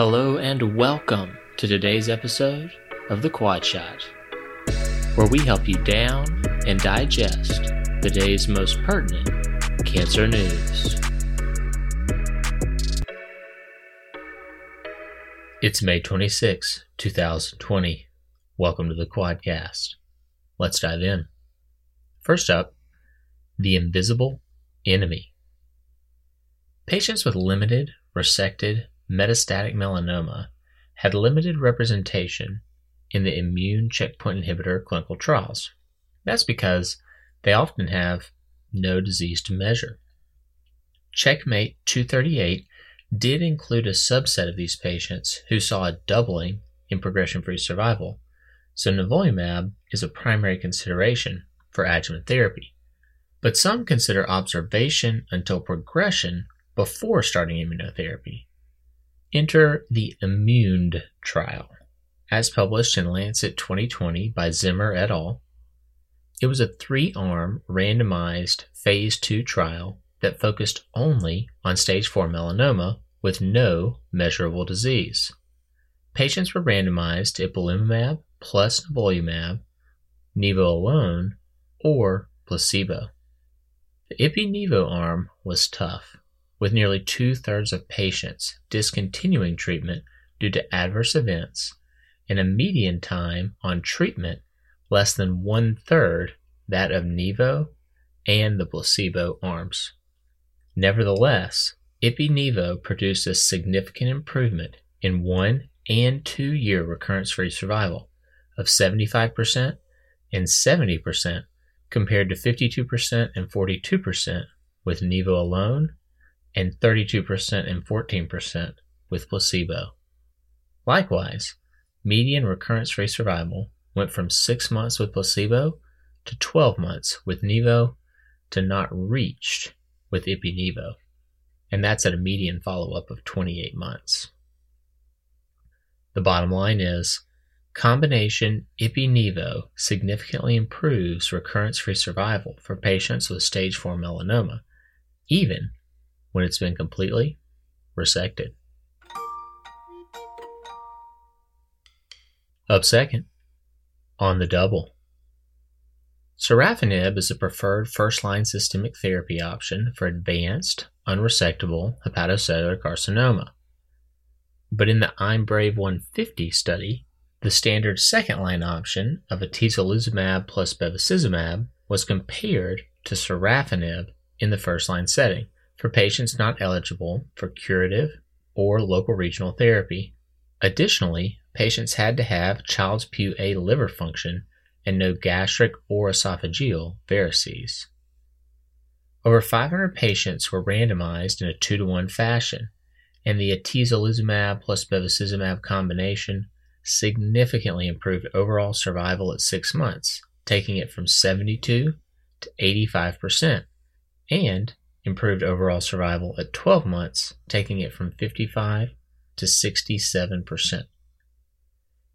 Hello and welcome to today's episode of The Quad Shot, where we help you down and digest the day's most pertinent cancer news. It's May 26, 2020. Welcome to the Quadcast. Let's dive in. First up, the invisible enemy. Patients with limited, resected, metastatic melanoma had limited representation in the immune checkpoint inhibitor clinical trials. That's because they often have no disease to measure. Checkmate 238 did include a subset of these patients who saw a doubling in progression free survival, so nivolumab is a primary consideration for adjuvant therapy. But some consider observation until progression before starting immunotherapy. Enter the Immuned trial. As published in Lancet 2020 by Zimmer et al., it was a three arm randomized phase 2 trial that focused only on stage 4 melanoma with no measurable disease. Patients were randomized to ipilimumab plus nivolumab, nivo alone, or placebo. The ipi-nivo arm was tough with nearly two thirds of patients discontinuing treatment due to adverse events and a median time on treatment less than one third that of Nivo and the placebo arms. Nevertheless, Ipi-Nivo produced a significant improvement in one and two year recurrence free survival of 75% and 70% compared to 52% and 42% with Nivo alone and 32% and 14% with placebo. Likewise, median recurrence free survival went from 6 months with placebo to 12 months with Nivo to not reached with Ipi-Nivo, and that's at a median follow up of 28 months. The bottom line is combination Ipi-Nivo significantly improves recurrence free survival for patients with stage 4 melanoma, even when it's been completely resected. Up second, on the double. Sorafenib is a preferred first line systemic therapy option for advanced, unresectable hepatocellular carcinoma. But in the IMbrave 150 study, the standard second line option of atezolizumab plus bevacizumab was compared to sorafenib in the first line setting for patients not eligible for curative or local regional therapy. Additionally, patients had to have Child's Pugh A liver function and no gastric or esophageal varices. Over 500 patients were randomized in a 2 to 1 fashion, and the atezolizumab plus bevacizumab combination significantly improved overall survival at 6 months, taking it from 72 to 85%, and improved overall survival at 12 months, taking it from 55 to 67%.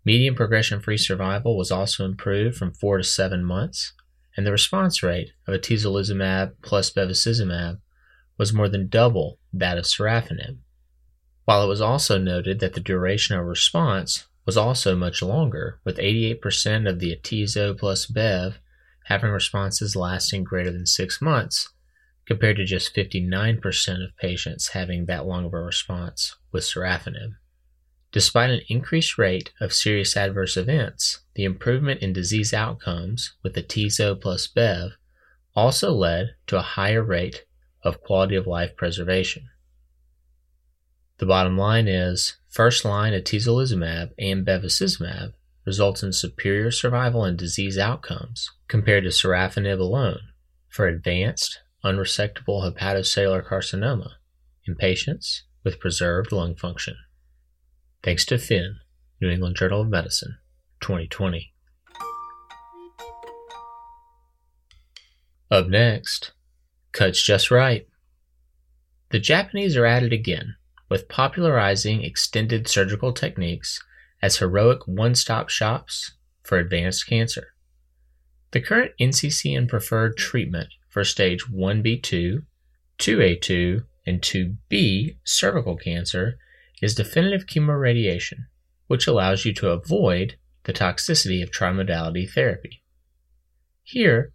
Median progression free survival was also improved from 4 to 7 months, and the response rate of atezolizumab plus bevacizumab was more than double that of sorafenib. While it was also noted that the duration of response was also much longer, with 88% of the atezo plus bev having responses lasting greater than 6 months, compared to just 59% of patients having that long of a response with sorafenib. Despite an increased rate of serious adverse events, the improvement in disease outcomes with atezo plus bev also led to a higher rate of quality of life preservation. The bottom line is first line atezolizumab and bevacizumab results in superior survival and disease outcomes compared to sorafenib alone for advanced unresectable hepatocellular carcinoma in patients with preserved lung function. Thanks to Finn, New England Journal of Medicine, 2020. Up next, cuts just right. The Japanese are at it again with popularizing extended surgical techniques as heroic one stop shops for advanced cancer. The current NCCN preferred treatment for stage 1B2, 2A2, and 2B cervical cancer is definitive chemoradiation, which allows you to avoid the toxicity of trimodality therapy. Here,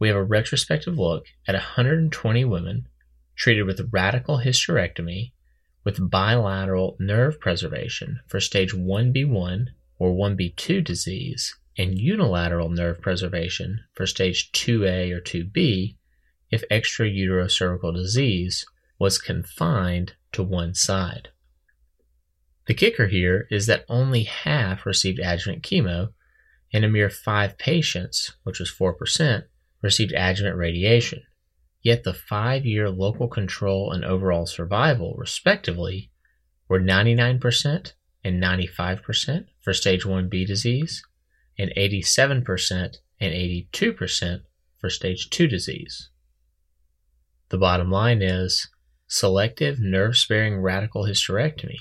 we have a retrospective look at 120 women treated with radical hysterectomy with bilateral nerve preservation for stage 1B1 or 1B2 disease and unilateral nerve preservation for stage 2A or 2B if extrauterocervical disease was confined to one side. The kicker here is that only half received adjuvant chemo, and a mere five patients, which was 4%, received adjuvant radiation. Yet the five year local control and overall survival, respectively, were 99% and 95% for stage 1B disease, and 87% and 82% for stage 2 disease. The bottom line is selective nerve sparing radical hysterectomy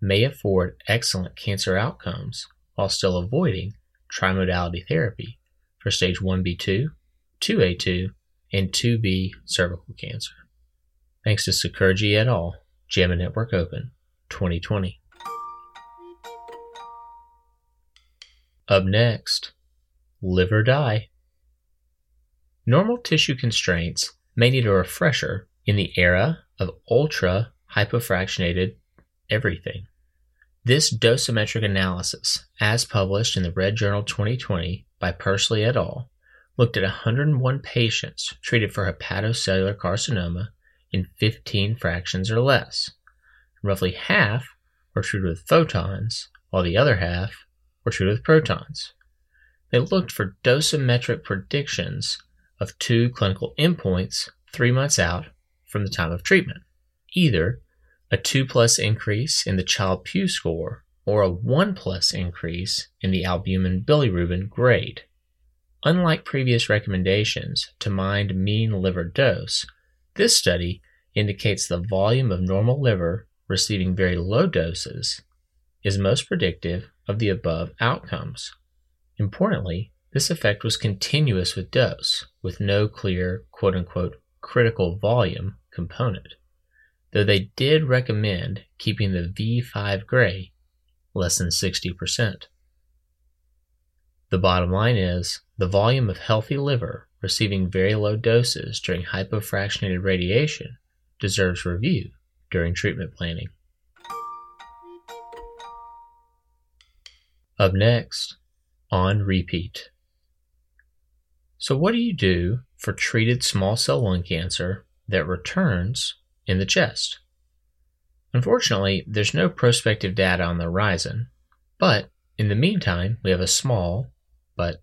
may afford excellent cancer outcomes while still avoiding trimodality therapy for stage 1B2, 2A2, and 2B cervical cancer. Thanks to Sakuragi et al., JAMA Network Open 2020. Up next, live or die. Normal tissue constraints may need a refresher in the era of ultra hypofractionated everything. This dosimetric analysis, as published in the Red Journal 2020 by Pursley et al., looked at 101 patients treated for hepatocellular carcinoma in 15 fractions or less. Roughly half were treated with photons, while the other half were treated with protons. They looked for dosimetric predictions of two clinical endpoints three months out from the time of treatment either a 2 plus increase in the Child-Pugh score or a 1 plus increase in the albumin bilirubin grade. Unlike previous recommendations to mind mean liver dose, this study indicates the volume of normal liver receiving very low doses is most predictive of the above outcomes. Importantly, this effect was continuous with dose, with no clear quote unquote critical volume component though they did recommend keeping the V5 gray less than 60%. The bottom line is the volume of healthy liver receiving very low doses during hypofractionated radiation deserves review during treatment planning. Up next, on repeat. So, what do you do for treated small cell lung cancer that returns in the chest. Unfortunately, there's no prospective data on the horizon, but in the meantime, we have a small, but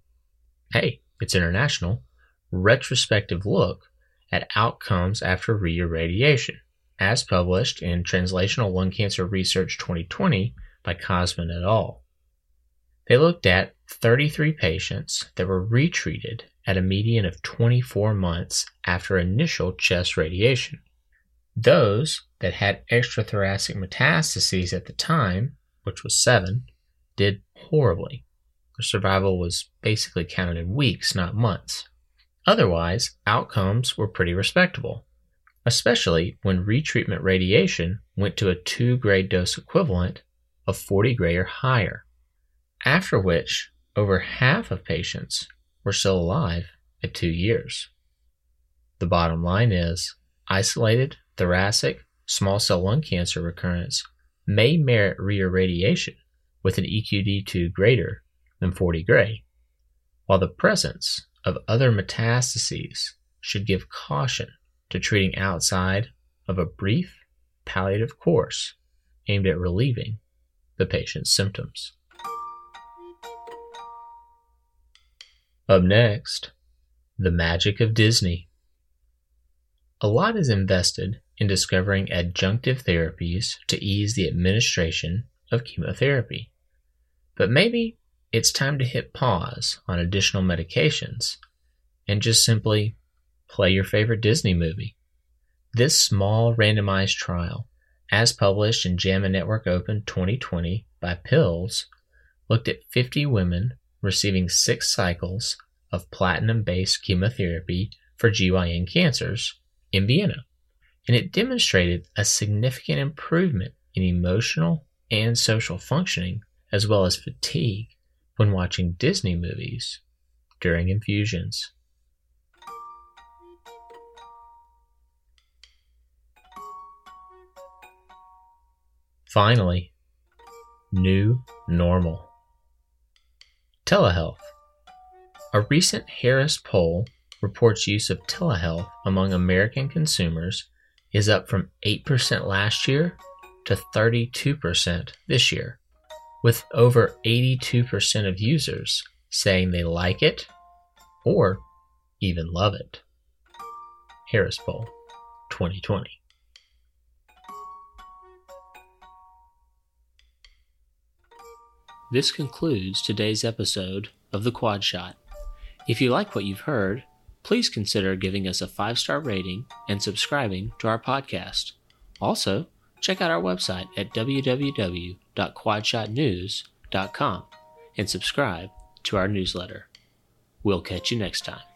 hey, it's international, retrospective look at outcomes after reirradiation, as published in Translational Lung Cancer Research 2020 by Käsmann et al. They looked at 33 patients that were retreated at a median of 24 months after initial chest radiation. Those that had extrathoracic metastases at the time, which was seven, did horribly. Their survival was basically counted in weeks, not months. Otherwise, outcomes were pretty respectable, especially when retreatment radiation went to a 2 grade dose equivalent of 40 gray or higher, after which over half of patients were still alive at two years. The bottom line is isolated thoracic small cell lung cancer recurrence may merit reirradiation with an EQD2 greater than 40 gray, while the presence of other metastases should give caution to treating outside of a brief palliative course aimed at relieving the patient's symptoms. Up next, the magic of Disney. A lot is invested in discovering adjunctive therapies to ease the administration of chemotherapy. But maybe it's time to hit pause on additional medications and just simply play your favorite Disney movie. This small randomized trial, as published in JAMA Network Open 2020 by Pils, looked at 50 women receiving six cycles of platinum based chemotherapy for GYN cancers in Vienna and it demonstrated a significant improvement in emotional and social functioning, as well as fatigue when watching Disney movies during infusions. Finally, new normal. Telehealth. A recent Harris poll reports use of telehealth among American consumers is up from 8% last year to 32% this year, with over 82% of users saying they like it or even love it. Harris Poll 2020. This concludes today's episode of The Quad Shot. If you like what you've heard, please consider giving us a five star rating and subscribing to our podcast. Also, check out our website at www.quadshotnews.com and subscribe to our newsletter. We'll catch you next time.